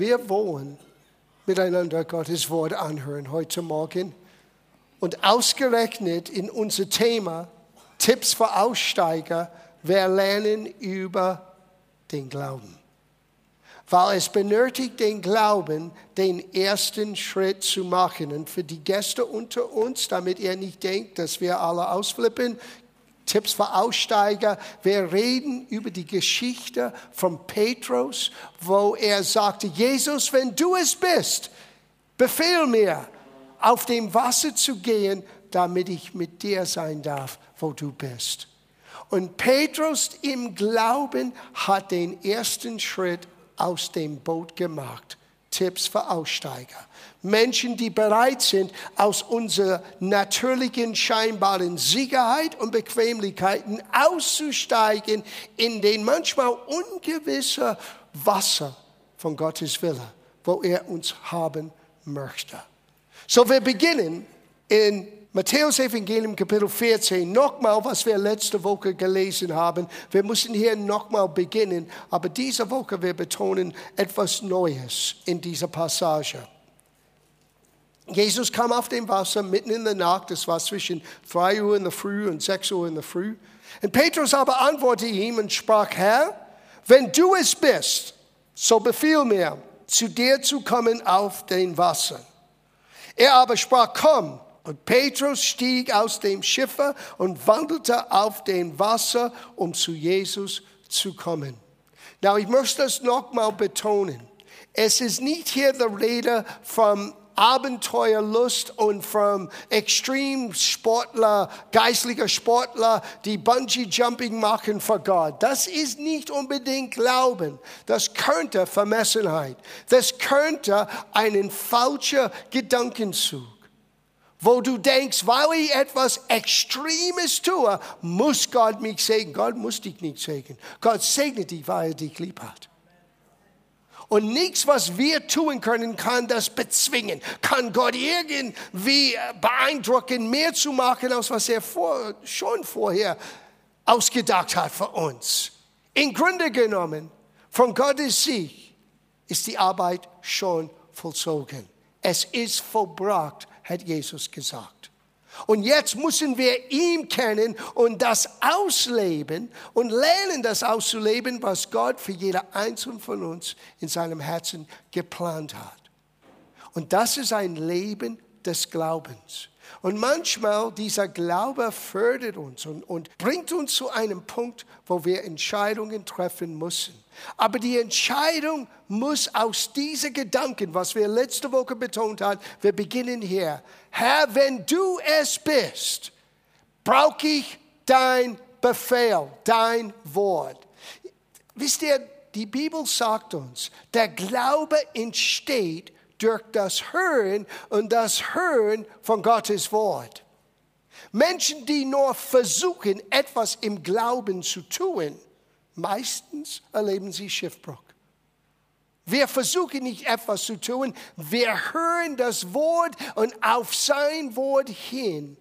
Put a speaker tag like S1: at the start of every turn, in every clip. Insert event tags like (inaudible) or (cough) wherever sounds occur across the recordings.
S1: wir wollen miteinander Gottes Wort anhören heute Morgen. Und ausgerechnet in unser Thema Tipps für Aussteiger, wir lernen über den Glauben. Weil es benötigt den Glauben, den ersten Schritt zu machen. Und für die Gäste unter uns, damit ihr nicht denkt, dass wir alle ausflippen, Tipps für Aussteiger. Wir reden über die Geschichte von Petrus, wo er sagte, Jesus, wenn du es bist, befehl mir, auf dem Wasser zu gehen, damit ich mit dir sein darf, wo du bist. Und Petrus im Glauben hat den ersten Schritt aus dem Boot gemacht. Tipps für Aussteiger. Menschen, die bereit sind, aus unserer natürlichen scheinbaren Sicherheit und Bequemlichkeiten auszusteigen in den manchmal ungewissen Wasser von Gottes Wille, wo er uns haben möchte. So, wir beginnen in Matthäus Evangelium Kapitel 14, nochmal, was wir letzte Woche gelesen haben. Wir müssen hier nochmal beginnen, aber diese Woche wir betonen etwas Neues in dieser Passage. Jesus kam auf dem Wasser mitten in der Nacht, das war zwischen 3 Uhr in der Früh und 6 Uhr in der Früh. Und Petrus aber antwortete ihm und sprach, Herr, wenn du es bist, so befiehl mir, zu dir zu kommen auf den Wasser. Er aber sprach, komm. Und Petrus stieg aus dem Schiffe und wandelte auf dem Wasser, um zu Jesus zu kommen. Now, ich möchte das nochmal betonen. Es ist nicht hier die Rede vom Abenteuerlust und vom Extremsportler, geistlicher Sportler, die Bungee Jumping machen für Gott. Das ist nicht unbedingt Glauben. Das könnte Vermessenheit. Das könnte einen falschen Gedankenzug wo du denkst, weil ich etwas Extremes tue, muss Gott mich segnen. Gott muss dich nicht segnen. Gott segnet dich, weil er dich lieb hat. Und nichts, was wir tun können, kann das bezwingen. Kann Gott irgendwie beeindrucken, mehr zu machen, als was er vor, schon vorher ausgedacht hat für uns. Im Grunde genommen, von Gottes Sieg ist die Arbeit schon vollzogen. Es ist vollbracht, hat Jesus gesagt. Und jetzt müssen wir ihn kennen und das ausleben und lernen, das auszuleben, was Gott für jeder einzelne von uns in seinem Herzen geplant hat. Und das ist ein Leben des Glaubens. Und manchmal dieser Glaube fördert uns und, und bringt uns zu einem Punkt, wo wir Entscheidungen treffen müssen. Aber die Entscheidung muss aus diesen Gedanken, was wir letzte Woche betont haben, wir beginnen hier. Herr, wenn du es bist, brauche ich dein Befehl, dein Wort. Wisst ihr, die Bibel sagt uns, der Glaube entsteht durch das Hören und das Hören von Gottes Wort. Menschen, die nur versuchen, etwas im Glauben zu tun, meistens erleben sie Schiffbruch. Wir versuchen nicht etwas zu tun, wir hören das Wort und auf sein Wort hin.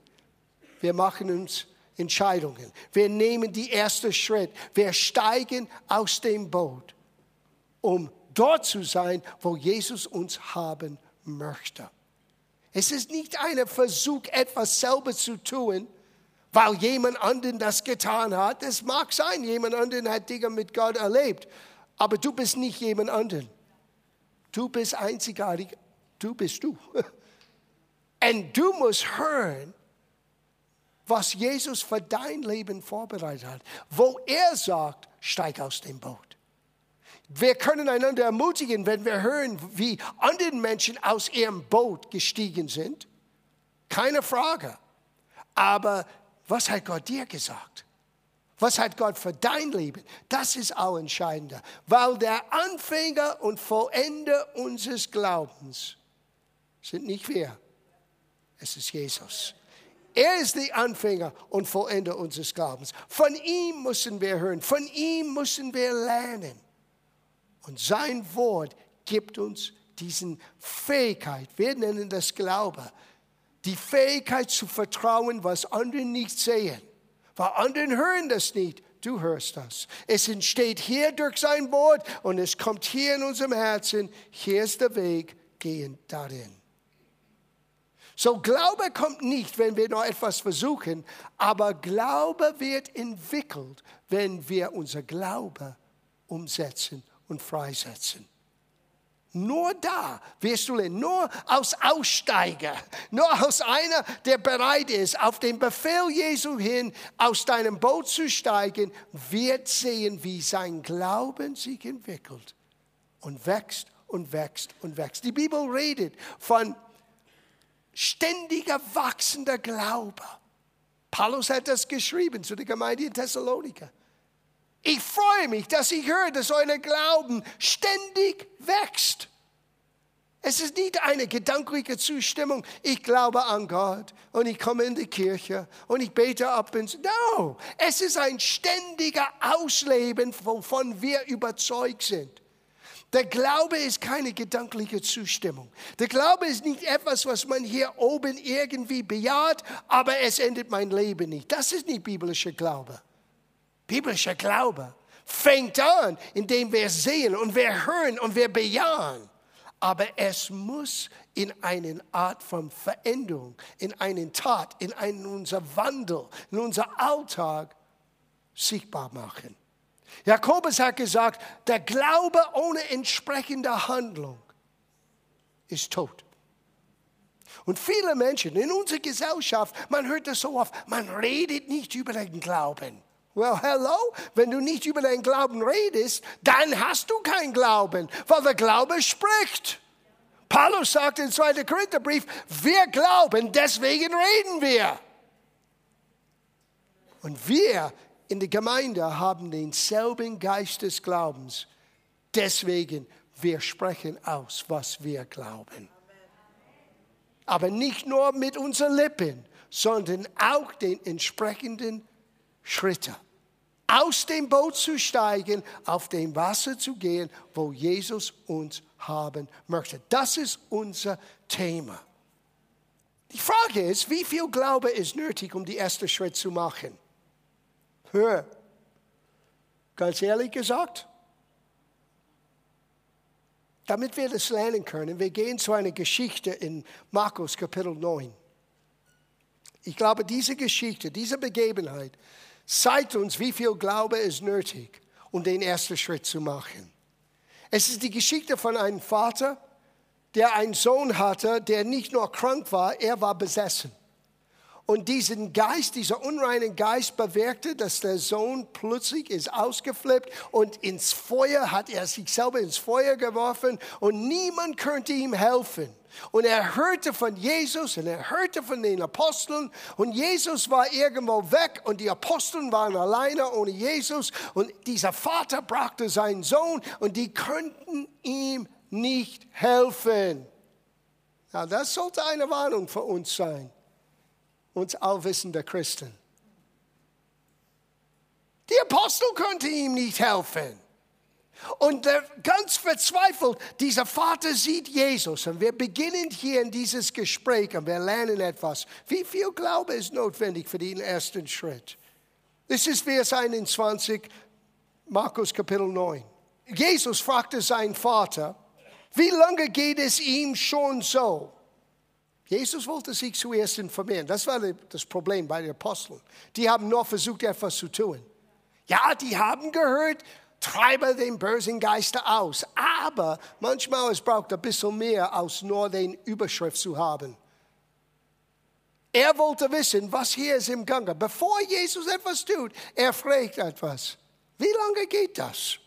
S1: Wir machen uns Entscheidungen. Wir nehmen die erste Schritt. Wir steigen aus dem Boot, um dort zu sein, wo Jesus uns haben möchte. Es ist nicht ein Versuch, etwas selber zu tun, weil jemand anderen das getan hat. Es mag sein, jemand anderen hat Dinge mit Gott erlebt, aber du bist nicht jemand anderen. Du bist einzigartig, du bist du. (laughs) Und du musst hören, was Jesus für dein Leben vorbereitet hat, wo er sagt, steig aus dem Boot. Wir können einander ermutigen, wenn wir hören, wie andere Menschen aus ihrem Boot gestiegen sind. Keine Frage. Aber was hat Gott dir gesagt? Was hat Gott für dein Leben? Das ist auch entscheidender, weil der Anfänger und Vollender unseres Glaubens sind nicht wir, es ist Jesus. Er ist der Anfänger und Vollender unseres Glaubens. Von ihm müssen wir hören, von ihm müssen wir lernen. Und sein Wort gibt uns diese Fähigkeit, wir nennen das Glaube, die Fähigkeit zu vertrauen, was andere nicht sehen. Weil anderen hören das nicht. du hörst das. Es entsteht hier durch sein Wort und es kommt hier in unserem Herzen. Hier ist der Weg, gehen darin. So Glaube kommt nicht, wenn wir noch etwas versuchen, aber Glaube wird entwickelt, wenn wir unser Glaube umsetzen und freisetzen. Nur da wirst du lernen, nur als Aussteiger, nur als einer, der bereit ist, auf den Befehl Jesu hin aus deinem Boot zu steigen, wird sehen, wie sein Glauben sich entwickelt und wächst und wächst und wächst. Die Bibel redet von ständiger wachsender Glaube. Paulus hat das geschrieben zu der Gemeinde in Thessaloniker. Ich freue mich, dass ich höre, dass euer Glauben ständig wächst. Es ist nicht eine gedankliche Zustimmung, ich glaube an Gott und ich komme in die Kirche und ich bete ab und No, es ist ein ständiger Ausleben, wovon wir überzeugt sind. Der Glaube ist keine gedankliche Zustimmung. Der Glaube ist nicht etwas, was man hier oben irgendwie bejaht, aber es endet mein Leben nicht. Das ist nicht biblischer Glaube. Biblischer Glaube fängt an, indem wir sehen und wir hören und wir bejahen. Aber es muss in eine Art von Veränderung, in einen Tat, in einen unser Wandel, in unser Alltag sichtbar machen. Jakobus hat gesagt, der Glaube ohne entsprechende Handlung ist tot. Und viele Menschen in unserer Gesellschaft, man hört das so oft, man redet nicht über den Glauben. Well, hello, wenn du nicht über den Glauben redest, dann hast du keinen Glauben, weil der Glaube spricht. Paulus sagt im 2. Korintherbrief, wir glauben, deswegen reden wir. Und wir in der Gemeinde haben denselben Geist des Glaubens. Deswegen, wir sprechen aus, was wir glauben. Aber nicht nur mit unseren Lippen, sondern auch den entsprechenden Schritten. Aus dem Boot zu steigen, auf dem Wasser zu gehen, wo Jesus uns haben möchte. Das ist unser Thema. Die Frage ist, wie viel Glaube ist nötig, um den ersten Schritt zu machen? Hör, ganz ehrlich gesagt, damit wir das lernen können, wir gehen zu einer Geschichte in Markus Kapitel 9. Ich glaube, diese Geschichte, diese Begebenheit zeigt uns, wie viel Glaube ist nötig, um den ersten Schritt zu machen. Es ist die Geschichte von einem Vater, der einen Sohn hatte, der nicht nur krank war, er war besessen. Und diesen Geist, dieser unreine Geist bewirkte, dass der Sohn plötzlich ist ausgeflippt und ins Feuer hat er sich selber ins Feuer geworfen und niemand könnte ihm helfen. Und er hörte von Jesus und er hörte von den Aposteln und Jesus war irgendwo weg und die Aposteln waren alleine ohne Jesus und dieser Vater brachte seinen Sohn und die könnten ihm nicht helfen. Na, das sollte eine Warnung für uns sein uns allwissender Christen. Die Apostel konnten ihm nicht helfen. Und ganz verzweifelt, dieser Vater sieht Jesus. Und wir beginnen hier in dieses Gespräch und wir lernen etwas. Wie viel Glaube ist notwendig für den ersten Schritt? Das ist Vers 21, Markus Kapitel 9. Jesus fragte seinen Vater, wie lange geht es ihm schon so? Jesus wollte sich zuerst informieren. Das war das Problem bei den Aposteln. Die haben nur versucht, etwas zu tun. Ja, die haben gehört, treibe den bösen Geister aus. Aber manchmal es braucht ein bisschen mehr, als nur den Überschrift zu haben. Er wollte wissen, was hier ist im Gange. Bevor Jesus etwas tut, er fragt etwas. Wie lange geht das?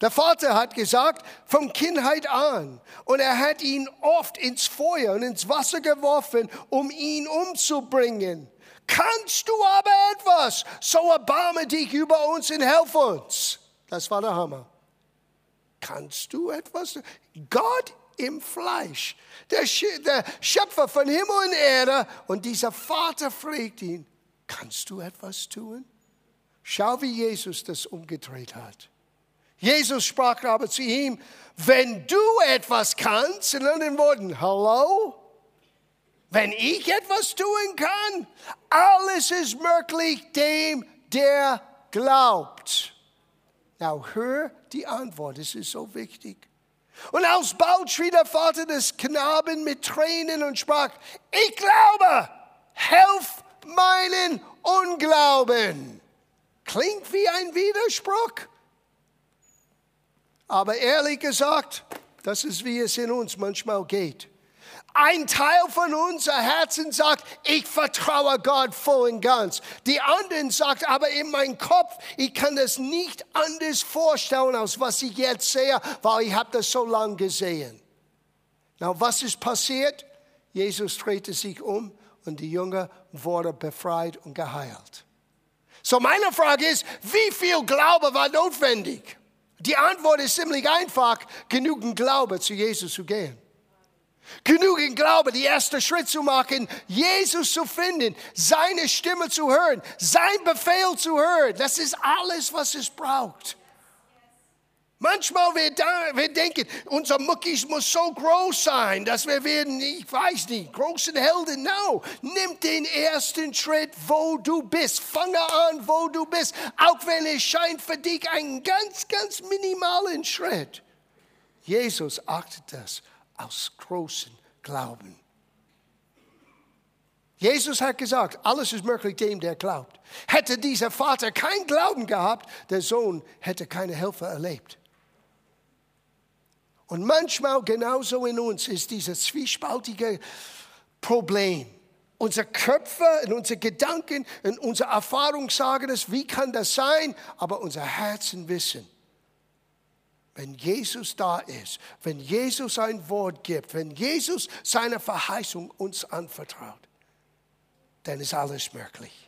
S1: Der Vater hat gesagt, von Kindheit an. Und er hat ihn oft ins Feuer und ins Wasser geworfen, um ihn umzubringen. Kannst du aber etwas, so erbarme dich über uns und helf uns. Das war der Hammer. Kannst du etwas? Gott im Fleisch, der, der Schöpfer von Himmel und Erde. Und dieser Vater fragt ihn, kannst du etwas tun? Schau, wie Jesus das umgedreht hat. Jesus sprach aber zu ihm, wenn du etwas kannst, in anderen Worten, hallo? Wenn ich etwas tun kann, alles ist möglich dem, der glaubt? Now hör die Antwort, es ist so wichtig. Und alsbald schrie der Vater des Knaben mit Tränen und sprach, ich glaube, helf meinen Unglauben. Klingt wie ein Widerspruch. Aber ehrlich gesagt, das ist wie es in uns manchmal geht. Ein Teil von unser Herzen sagt, ich vertraue Gott voll und ganz. Die anderen sagt, aber in meinem Kopf, ich kann das nicht anders vorstellen, als was ich jetzt sehe, weil ich habe das so lange gesehen. Na, was ist passiert? Jesus drehte sich um und die Jünger wurden befreit und geheilt. So meine Frage ist, wie viel Glaube war notwendig? Die Antwort ist ziemlich einfach, genügend Glaube zu Jesus zu gehen. Genügend Glaube, die erste Schritt zu machen, Jesus zu finden, seine Stimme zu hören, sein Befehl zu hören. Das ist alles, was es braucht. Manchmal wir, wir denken, unser Muckis muss so groß sein, dass wir werden, ich weiß nicht, großen Helden. No, nimm den ersten Schritt, wo du bist. Fange an, wo du bist. Auch wenn es scheint für dich einen ganz, ganz minimalen Schritt. Jesus achtet das aus großen Glauben. Jesus hat gesagt, alles ist möglich dem, der glaubt. Hätte dieser Vater kein Glauben gehabt, der Sohn hätte keine Hilfe erlebt. Und manchmal genauso in uns ist dieses zwiespaltige Problem. Unsere Köpfe und unsere Gedanken und unsere Erfahrung sagen es, wie kann das sein? Aber unser Herzen wissen, wenn Jesus da ist, wenn Jesus ein Wort gibt, wenn Jesus seine Verheißung uns anvertraut, dann ist alles möglich.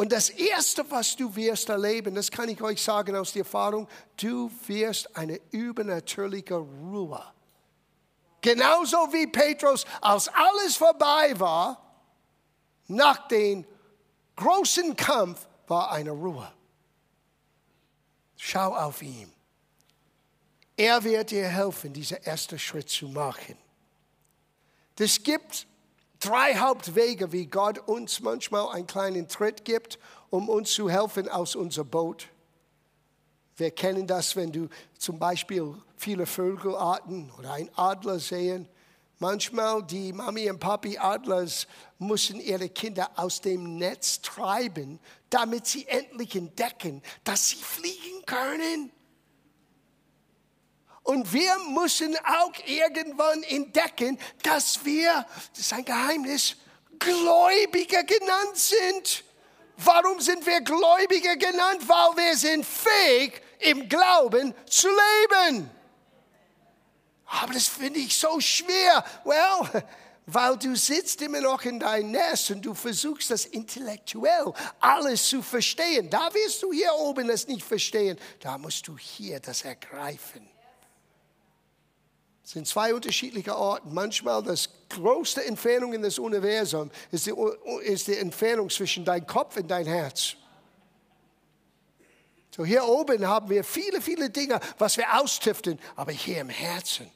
S1: Und das Erste, was du wirst erleben, das kann ich euch sagen aus der Erfahrung, du wirst eine übernatürliche Ruhe. Genauso wie Petrus, als alles vorbei war, nach dem großen Kampf war eine Ruhe. Schau auf ihn. Er wird dir helfen, diesen ersten Schritt zu machen. Es gibt drei Hauptwege, wie Gott uns manchmal einen kleinen Tritt gibt, um uns zu helfen aus unserem Boot. Wir kennen das, wenn du zum Beispiel viele Vögelarten oder ein Adler sehen. Manchmal die Mami und Papi Adlers müssen ihre Kinder aus dem Netz treiben, damit sie endlich entdecken, dass sie fliegen können. Und wir müssen auch irgendwann entdecken, dass wir, das ist ein Geheimnis, Gläubiger genannt sind. Warum sind wir Gläubiger genannt? Weil wir sind fähig, im Glauben zu leben. Aber das finde ich so schwer. Well, weil du sitzt immer noch in deinem Nest und du versuchst das intellektuell alles zu verstehen. Da wirst du hier oben das nicht verstehen. Da musst du hier das ergreifen. Sind zwei unterschiedliche Orte. Manchmal das größte Entfernung in das Universum ist die, ist die Entfernung zwischen dein Kopf und dein Herz. So hier oben haben wir viele, viele Dinge, was wir austüften, aber hier im Herzen,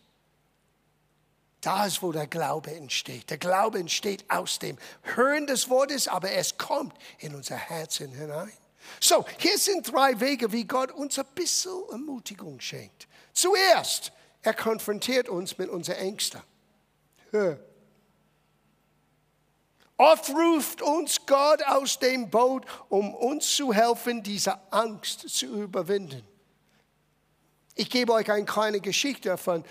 S1: da ist, wo der Glaube entsteht. Der Glaube entsteht aus dem Hören des Wortes, aber es kommt in unser Herzen hinein. So, hier sind drei Wege, wie Gott uns ein bisschen Ermutigung schenkt. Zuerst, er konfrontiert uns mit unseren Ängsten. Oft ruft uns Gott aus dem Boot, um uns zu helfen, diese Angst zu überwinden. Ich gebe euch eine kleine Geschichte davon,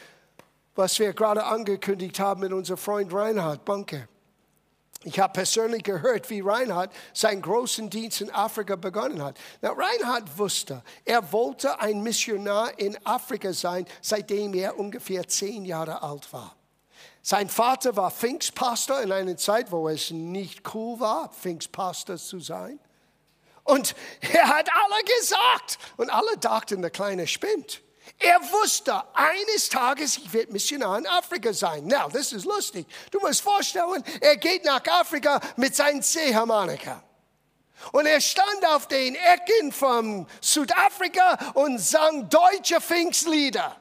S1: was wir gerade angekündigt haben mit unserem Freund Reinhard Bunke. Ich habe persönlich gehört, wie Reinhard seinen großen Dienst in Afrika begonnen hat. Na, Reinhard wusste, er wollte ein Missionar in Afrika sein, seitdem er ungefähr zehn Jahre alt war. Sein Vater war Pfingstpastor in einer Zeit, wo es nicht cool war, Pfingstpastor zu sein. Und er hat alle gesagt und alle dachten, der Kleine spinnt. Er wusste, eines Tages, ich werde Missionar in Afrika sein. Now, das ist lustig. Du musst vorstellen, er geht nach Afrika mit seinem C-Harmonika. Und er stand auf den Ecken von Südafrika und sang deutsche Pfingstlieder.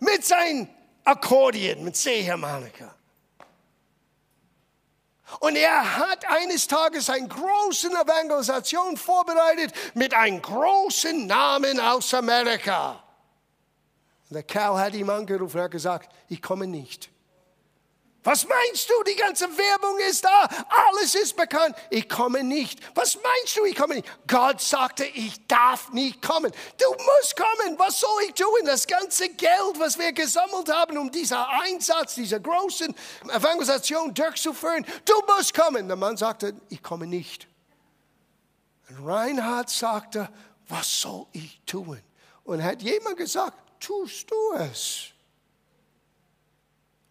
S1: Mit seinem Akkordeon, mit C-Harmonika. Und er hat eines Tages eine große Evangelisation vorbereitet mit einem großen Namen aus Amerika. Und der Kerl hat ihm angerufen und hat gesagt, ich komme nicht. Was meinst du? Die ganze Werbung ist da. Alles ist bekannt. Ich komme nicht. Was meinst du? Ich komme nicht. Gott sagte, ich darf nicht kommen. Du musst kommen. Was soll ich tun? Das ganze Geld, was wir gesammelt haben, um diesen Einsatz, diese großen Evangelisation durchzuführen. Du musst kommen. Der Mann sagte, ich komme nicht. Und Reinhard sagte, was soll ich tun? Und hat jemand gesagt, tust du es?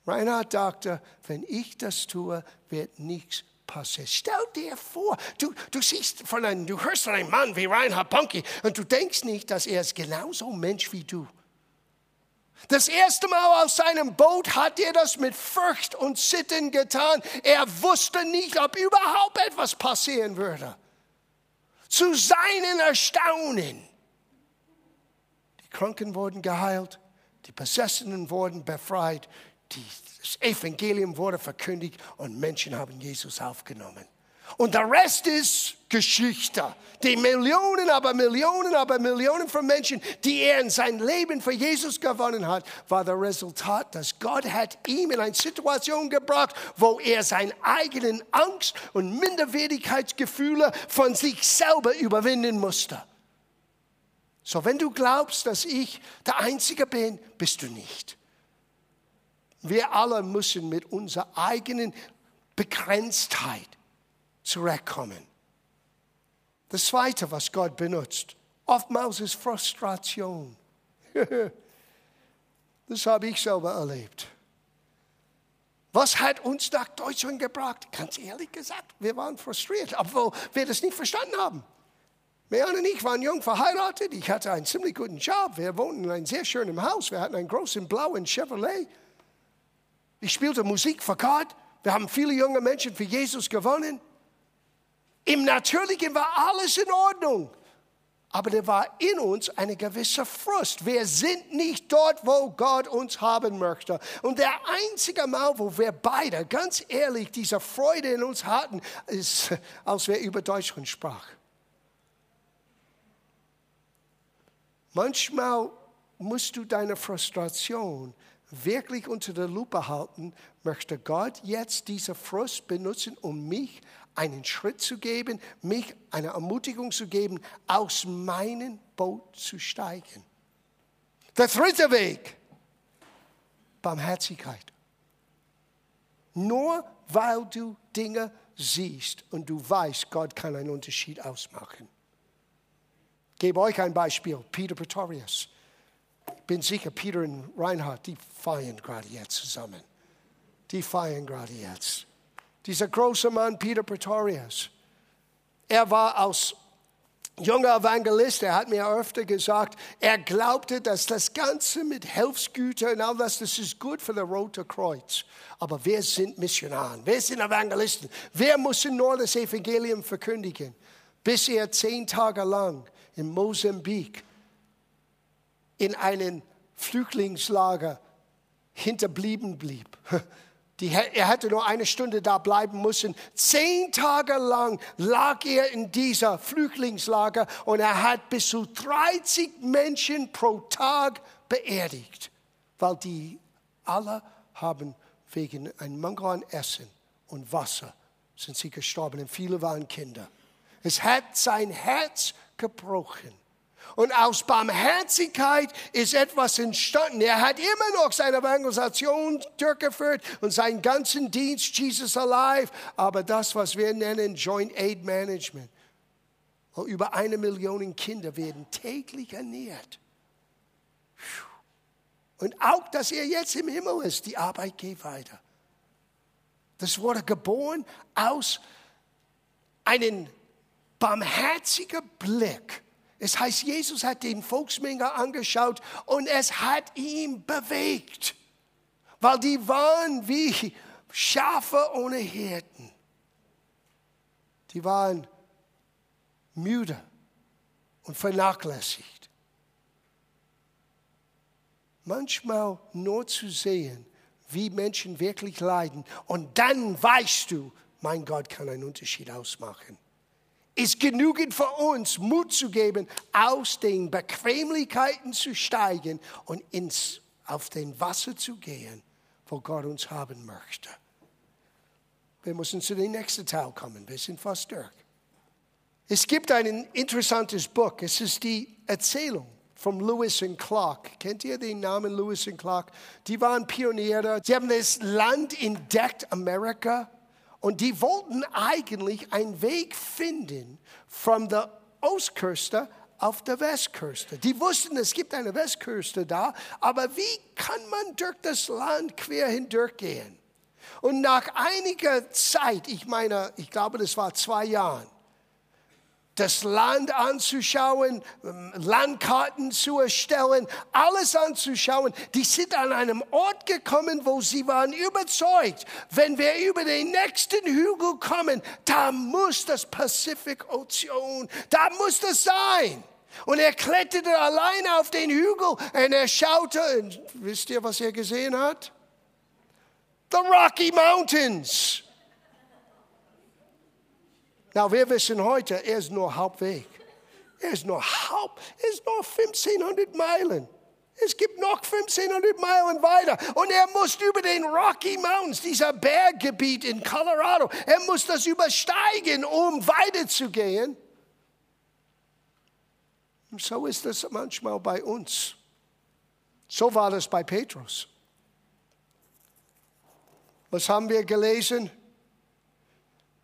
S1: Reinhard dachte, wenn ich das tue, wird nichts passieren. Stell dir vor, du, du siehst von einem, du hörst von einem Mann wie Reinhard Bunke und du denkst nicht, dass er ist genauso Mensch wie du. Das erste Mal aus seinem Boot hat er das mit Furcht und Sitten getan. Er wusste nicht, ob überhaupt etwas passieren würde. Zu seinen Erstaunen. Die Kranken wurden geheilt, die Besessenen wurden befreit, das Evangelium wurde verkündigt und Menschen haben Jesus aufgenommen. Und der Rest ist Geschichte. Die Millionen, aber Millionen, aber Millionen von Menschen, die er in sein Leben für Jesus gewonnen hat, war das Resultat, dass Gott hat ihm in eine Situation gebracht, wo er seine eigenen Angst und Minderwertigkeitsgefühle von sich selber überwinden musste. So, wenn du glaubst, dass ich der Einzige bin, bist du nicht. Wir alle müssen mit unserer eigenen Begrenztheit zurechtkommen. Das Zweite, was Gott benutzt, oftmals ist Frustration. (laughs) das habe ich selber erlebt. Was hat uns nach Deutschland gebracht? Ganz ehrlich gesagt, wir waren frustriert, obwohl wir das nicht verstanden haben. Mehan und ich waren jung verheiratet. Ich hatte einen ziemlich guten Job. Wir wohnten in einem sehr schönen Haus. Wir hatten einen großen blauen Chevrolet. Ich spielte Musik für Gott. Wir haben viele junge Menschen für Jesus gewonnen. Im Natürlichen war alles in Ordnung. Aber da war in uns eine gewisse Frust. Wir sind nicht dort, wo Gott uns haben möchte. Und der einzige Mal, wo wir beide ganz ehrlich diese Freude in uns hatten, ist, als wir über Deutschland sprachen. Manchmal musst du deine Frustration wirklich unter der Lupe halten, möchte Gott jetzt diese Frust benutzen, um mich einen Schritt zu geben, mich eine Ermutigung zu geben, aus meinem Boot zu steigen. Der dritte Weg, Barmherzigkeit. Nur weil du Dinge siehst und du weißt, Gott kann einen Unterschied ausmachen. Ich gebe euch ein Beispiel, Peter Pretorius bin sicher, Peter und Reinhard, die feiern gerade jetzt zusammen. Die feiern gerade jetzt. Dieser große Mann, Peter Pretorius, er war als junger Evangelist, er hat mir öfter gesagt, er glaubte, dass das Ganze mit Hilfsgütern und all das, das ist gut für das Rote Kreuz. Aber wir sind Missionaren, wir sind Evangelisten. Wir müssen nur das Evangelium verkündigen. Bis er zehn Tage lang in Mosambik in einem Flüchtlingslager hinterblieben blieb. Die, er hätte nur eine Stunde da bleiben müssen. Zehn Tage lang lag er in dieser Flüchtlingslager und er hat bis zu 30 Menschen pro Tag beerdigt, weil die alle haben wegen einem Mangel an Essen und Wasser sind sie gestorben und viele waren Kinder. Es hat sein Herz gebrochen. Und aus Barmherzigkeit ist etwas entstanden. Er hat immer noch seine Evangelisation durchgeführt und seinen ganzen Dienst Jesus Alive. Aber das, was wir nennen Joint Aid Management, über eine Million Kinder werden täglich ernährt. Und auch, dass er jetzt im Himmel ist, die Arbeit geht weiter. Das wurde geboren aus einem barmherzigen Blick es heißt, Jesus hat den Volksmenge angeschaut und es hat ihn bewegt, weil die waren wie Schafe ohne Hirten. Die waren müde und vernachlässigt. Manchmal nur zu sehen, wie Menschen wirklich leiden und dann weißt du, mein Gott kann einen Unterschied ausmachen. Ist genügend für uns, Mut zu geben, aus den Bequemlichkeiten zu steigen und ins, auf den Wasser zu gehen, wo Gott uns haben möchte. Wir müssen zu dem nächsten Teil kommen. Wir sind fast durch. Es gibt ein interessantes Buch. Es ist die Erzählung von Lewis und Clark. Kennt ihr den Namen Lewis und Clark? Die waren Pioniere. Sie haben das Land entdeckt, Amerika. Und die wollten eigentlich einen Weg finden von der Ostküste auf der Westküste. Die wussten, es gibt eine Westküste da, aber wie kann man durch das Land quer hindurchgehen? Und nach einiger Zeit, ich meine, ich glaube, das war zwei Jahren, das Land anzuschauen, Landkarten zu erstellen, alles anzuschauen. Die sind an einem Ort gekommen, wo sie waren überzeugt, wenn wir über den nächsten Hügel kommen, da muss das Pazifik Ozean, da muss das sein. Und er kletterte alleine auf den Hügel und er schaute, und wisst ihr, was er gesehen hat? The Rocky Mountains. Na, wir wissen heute, er ist nur Hauptweg. Er ist nur Haupt, er ist nur 1500 Meilen. Es gibt noch 1500 Meilen weiter. Und er muss über den Rocky Mountains, dieser Berggebiet in Colorado, er muss das übersteigen, um weiterzugehen. Und so ist das manchmal bei uns. So war das bei Petrus. Was haben wir gelesen?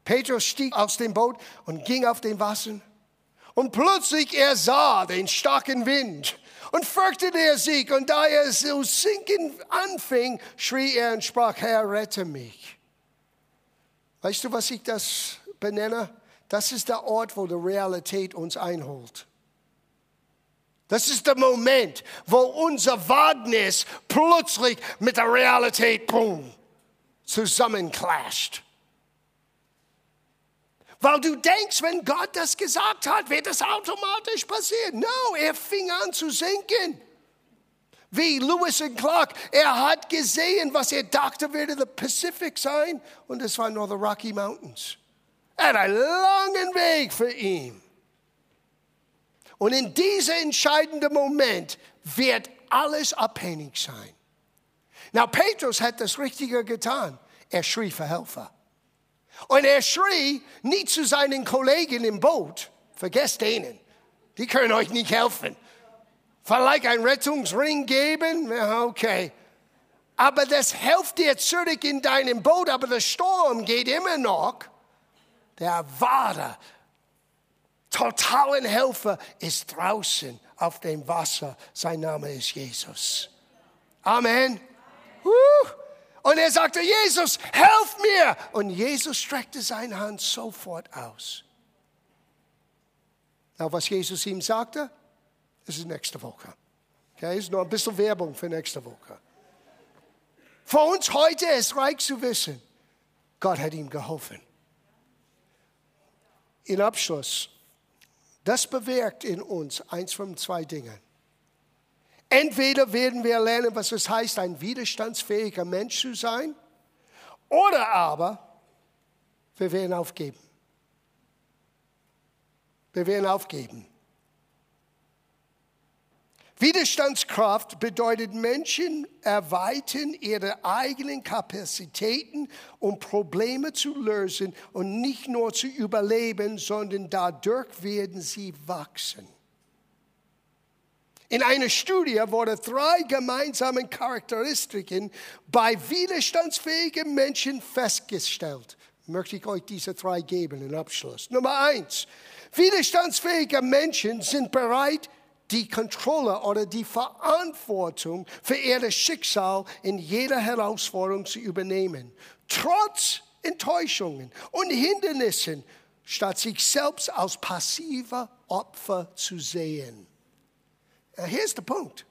S1: Petrus stieg aus dem Boot und ging auf den Wasser. Und plötzlich er sah den starken Wind und fürchtete er sich. Und da er so sinken anfing, schrie er und sprach, Herr, rette mich. Weißt du, was ich das benenne? Das ist der Ort, wo die Realität uns einholt. Das ist der Moment, wo unser Wagnis plötzlich mit der Realität boom, zusammenclasht. Weil du denkst, wenn Gott das gesagt hat, wird das automatisch passieren. No, er fing an zu sinken. Wie Lewis und Clark, er hat gesehen, was er dachte, würde der Pacific sein, und es war nur die Rocky Mountains. Er hat einen langen Weg für ihn. Und in diesem entscheidenden Moment wird alles abhängig sein. Now, Petrus hat das Richtige getan. Er schrie für Helfer. Und er schrie nicht zu seinen Kollegen im Boot, vergesst denen, die können euch nicht helfen. Vielleicht ein Rettungsring geben, okay. Aber das hilft dir zurück in deinem Boot, aber der Sturm geht immer noch. Der wahre, totalen Helfer ist draußen auf dem Wasser. Sein Name ist Jesus. Amen. Und er sagte, Jesus, helf mir. Und Jesus streckte seine Hand sofort aus. Na, was Jesus ihm sagte, das ist nächste Woche. Okay, ist nur ein bisschen Werbung für nächste Woche. Für uns heute ist reich zu wissen, Gott hat ihm geholfen. In Abschluss, das bewirkt in uns eins von zwei Dingen. Entweder werden wir lernen, was es heißt, ein widerstandsfähiger Mensch zu sein, oder aber wir werden aufgeben. Wir werden aufgeben. Widerstandskraft bedeutet, Menschen erweitern ihre eigenen Kapazitäten, um Probleme zu lösen und nicht nur zu überleben, sondern dadurch werden sie wachsen. In einer Studie wurden drei gemeinsame Charakteristiken bei widerstandsfähigen Menschen festgestellt. Möchte ich euch diese drei geben im Abschluss. Nummer eins. Widerstandsfähige Menschen sind bereit, die Kontrolle oder die Verantwortung für ihr Schicksal in jeder Herausforderung zu übernehmen. Trotz Enttäuschungen und Hindernissen, statt sich selbst als passiver Opfer zu sehen. Hier ist der Punkt.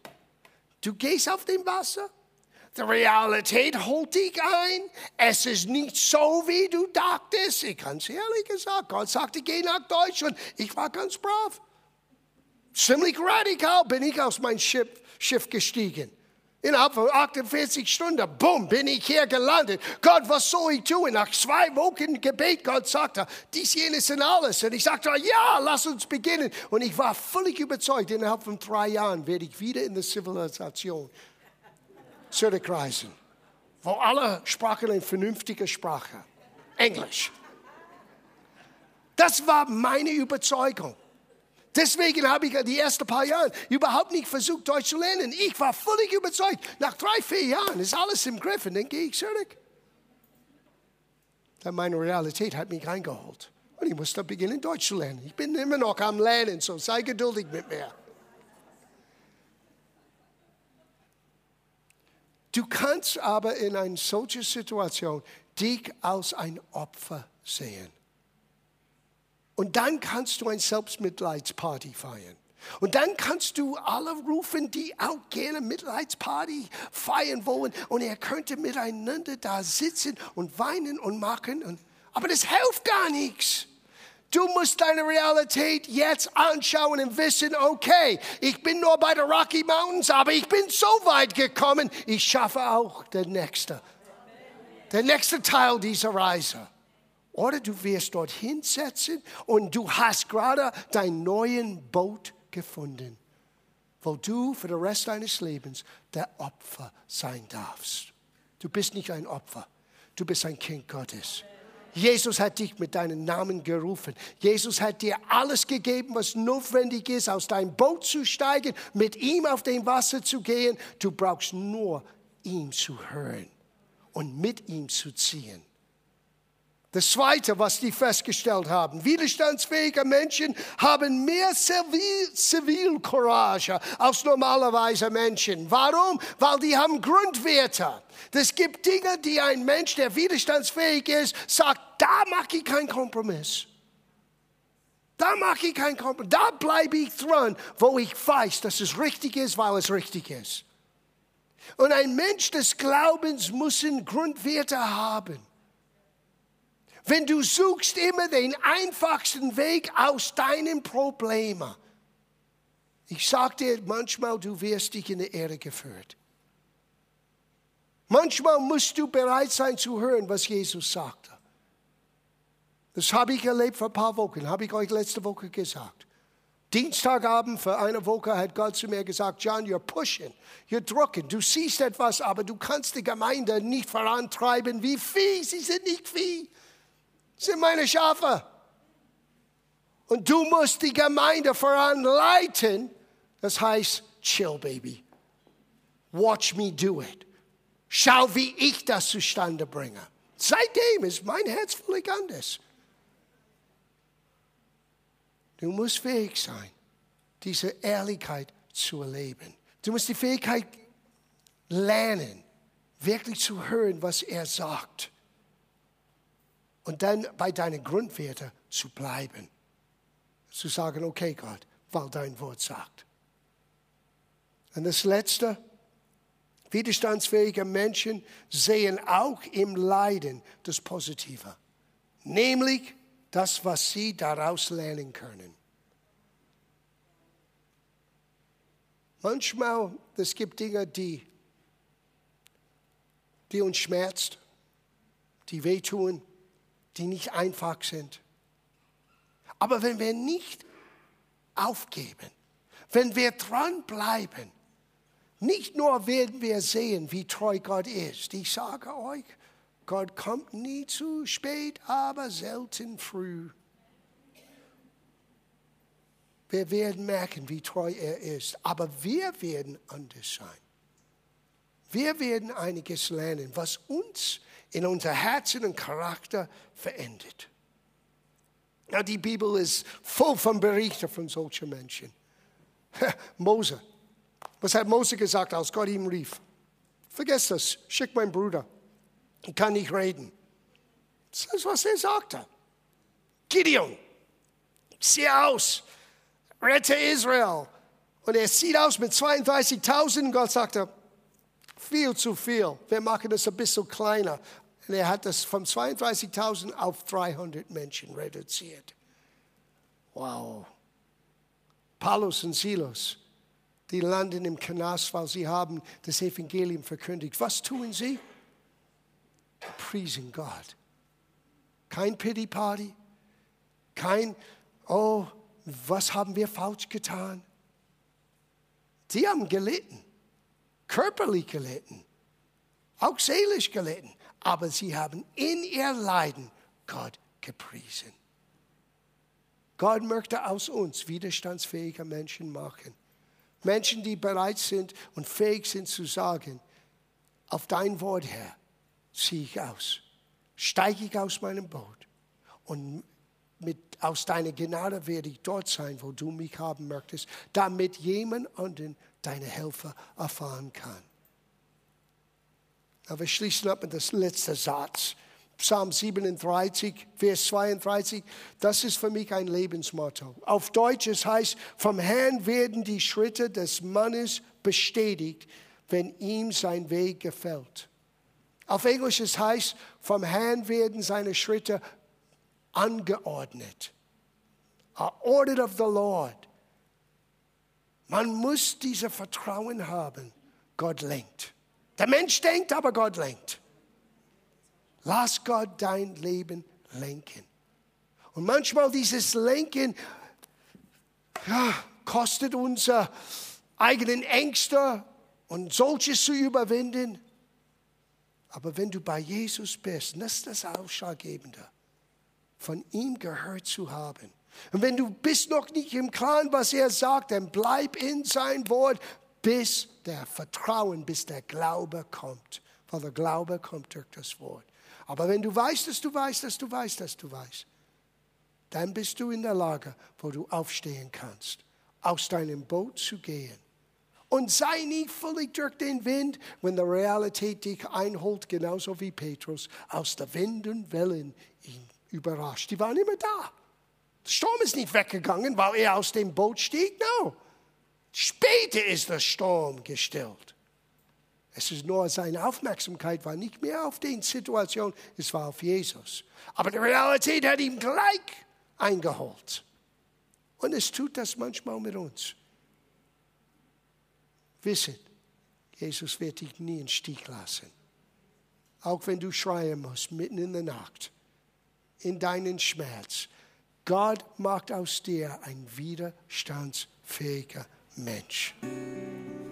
S1: Du gehst auf dem Wasser, die Realität holt dich ein. Es ist nicht so, wie du dachtest. Ich ganz ehrlich gesagt, Gott sagte, geh nach Deutschland. Ich war ganz brav. Ziemlich radikal bin ich aus meinem Schiff, Schiff gestiegen. Innerhalb von 48 Stunden, bumm, bin ich hier gelandet. Gott, was soll ich tun? Nach zwei Wochen Gebet, Gott sagte, dies, jenes und alles. Und ich sagte, ja, lass uns beginnen. Und ich war völlig überzeugt, innerhalb von drei Jahren werde ich wieder in der Zivilisation zurückreisen. Wo alle sprachen eine vernünftige Sprache. Englisch. Das war meine Überzeugung. Deswegen habe ich die ersten paar Jahre überhaupt nicht versucht, Deutsch zu lernen. Ich war völlig überzeugt, nach drei, vier Jahren ist alles im Griff und dann gehe ich zurück. Dann meine Realität hat mich reingeholt. Und ich musste beginnen, Deutsch zu lernen. Ich bin immer noch am Lernen, so sei geduldig mit mir. Du kannst aber in einer solchen Situation dich als ein Opfer sehen. Und dann kannst du ein Selbstmitleidsparty feiern. Und dann kannst du alle rufen, die auch gerne Mitleidsparty feiern wollen. Und ihr könnt miteinander da sitzen und weinen und machen. Und, aber das hilft gar nichts. Du musst deine Realität jetzt anschauen und wissen, okay, ich bin nur bei der Rocky Mountains, aber ich bin so weit gekommen, ich schaffe auch den nächste. Der nächste Teil dieser Reise. Oder du wirst dort hinsetzen und du hast gerade dein neuen Boot gefunden, wo du für den Rest deines Lebens der Opfer sein darfst. Du bist nicht ein Opfer, du bist ein Kind Gottes. Jesus hat dich mit deinem Namen gerufen. Jesus hat dir alles gegeben, was notwendig ist, aus deinem Boot zu steigen, mit ihm auf dem Wasser zu gehen. Du brauchst nur ihm zu hören und mit ihm zu ziehen. Das Zweite, was die festgestellt haben, widerstandsfähige Menschen haben mehr Zivil Zivilcourage als normalerweise Menschen. Warum? Weil die haben Grundwerte. Es gibt Dinge, die ein Mensch, der widerstandsfähig ist, sagt, da mache ich keinen Kompromiss. Da mache ich keinen Kompromiss. Da bleibe ich dran, wo ich weiß, dass es richtig ist, weil es richtig ist. Und ein Mensch des Glaubens muss Grundwerte haben. Wenn du suchst immer den einfachsten Weg aus deinen Problemen. Ich sage dir, manchmal du wirst dich in die Erde geführt. Manchmal musst du bereit sein zu hören, was Jesus sagte. Das habe ich erlebt vor ein paar Wochen, habe ich euch letzte Woche gesagt. Dienstagabend für eine Woche hat Gott zu mir gesagt, John, you're pushing, you're drucken. Du siehst etwas, aber du kannst die Gemeinde nicht vorantreiben wie Vieh. Sie sind nicht Vieh sind meine Schafe. Und du musst die Gemeinde voranleiten. Das heißt, chill, baby. Watch me do it. Schau, wie ich das zustande bringe. Seitdem ist mein Herz völlig anders. Du musst fähig sein, diese Ehrlichkeit zu erleben. Du musst die Fähigkeit lernen, wirklich zu hören, was er sagt und dann bei deinen Grundwerten zu bleiben. Zu sagen, okay Gott, weil dein Wort sagt. Und das Letzte, widerstandsfähige Menschen sehen auch im Leiden das Positive, nämlich das, was sie daraus lernen können. Manchmal, es gibt Dinge, die, die uns schmerzt, die wehtun, die nicht einfach sind. Aber wenn wir nicht aufgeben, wenn wir dranbleiben, nicht nur werden wir sehen, wie treu Gott ist. Ich sage euch, Gott kommt nie zu spät, aber selten früh. Wir werden merken, wie treu er ist, aber wir werden anders sein. Wir werden einiges lernen, was uns in unser Herzen und Charakter verändert. Ja, die Bibel ist voll von Berichten von solchen Menschen. (laughs) Mose. Was hat Mose gesagt, als Gott ihm rief? Vergesst das, schick meinen Bruder. Ich kann nicht reden. Das ist, was er sagte. Gideon, sieh aus, rette Israel. Und er sieht aus mit 32.000. Gott sagte, viel zu viel. Wir machen das ein bisschen kleiner. Und er hat das von 32.000 auf 300 Menschen reduziert. Wow. Paulus und Silas, die landen im Knast, weil sie haben das Evangelium verkündigt. Was tun sie? Priesen Gott. Kein Pity Party, kein, oh, was haben wir falsch getan? Sie haben gelitten, körperlich gelitten, auch seelisch gelitten, aber sie haben in ihr Leiden Gott gepriesen. Gott möchte aus uns widerstandsfähige Menschen machen. Menschen, die bereit sind und fähig sind zu sagen, auf dein Wort, Herr, ziehe ich aus, steige ich aus meinem Boot und mit, aus deiner Gnade werde ich dort sein, wo du mich haben möchtest, damit jemand anderen deine Helfer erfahren kann. Aber wir schließen ab mit das letzte Satz. Psalm 37, Vers 32, das ist für mich ein Lebensmotto. Auf Deutsch es heißt, vom Herrn werden die Schritte des Mannes bestätigt, wenn ihm sein Weg gefällt. Auf Englisch es heißt, vom Herrn werden seine Schritte angeordnet. A ordered of the Lord. Man muss dieses Vertrauen haben. Gott lenkt. Der Mensch denkt, aber Gott lenkt. Lass Gott dein Leben lenken. Und manchmal dieses Lenken ja, kostet uns eigenen Ängste und solches zu überwinden. Aber wenn du bei Jesus bist, das ist das Ausschlaggebende von ihm gehört zu haben. Und wenn du bist noch nicht im Klaren, was er sagt, dann bleib in sein Wort, bis der Vertrauen, bis der Glaube kommt. Weil der Glaube kommt durch das Wort. Aber wenn du weißt, dass du weißt, dass du weißt, dass du weißt, dann bist du in der Lage, wo du aufstehen kannst, aus deinem Boot zu gehen. Und sei nicht völlig durch den Wind, wenn die Realität dich einholt, genauso wie Petrus aus der Wind und Wellen ihn überrascht. Die waren immer da. Der Sturm ist nicht weggegangen, weil er aus dem Boot stieg. No. Später ist der Sturm gestillt. Es ist nur seine Aufmerksamkeit war nicht mehr auf die Situation, es war auf Jesus. Aber die Realität hat ihn gleich eingeholt. Und es tut das manchmal mit uns. Wisset, Jesus wird dich nie in Stich lassen. Auch wenn du schreien musst, mitten in der Nacht in deinen Schmerz. Gott macht aus dir ein widerstandsfähiger Mensch.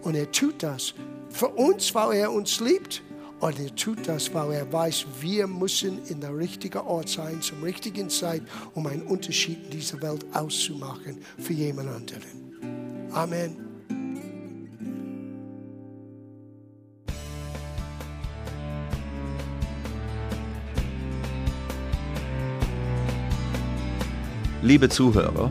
S1: Und er tut das für uns, weil er uns liebt. Und er tut das, weil er weiß, wir müssen in der richtigen Ort sein, zum richtigen Zeit, um einen Unterschied in dieser Welt auszumachen für jemand anderen. Amen.
S2: Liebe Zuhörer,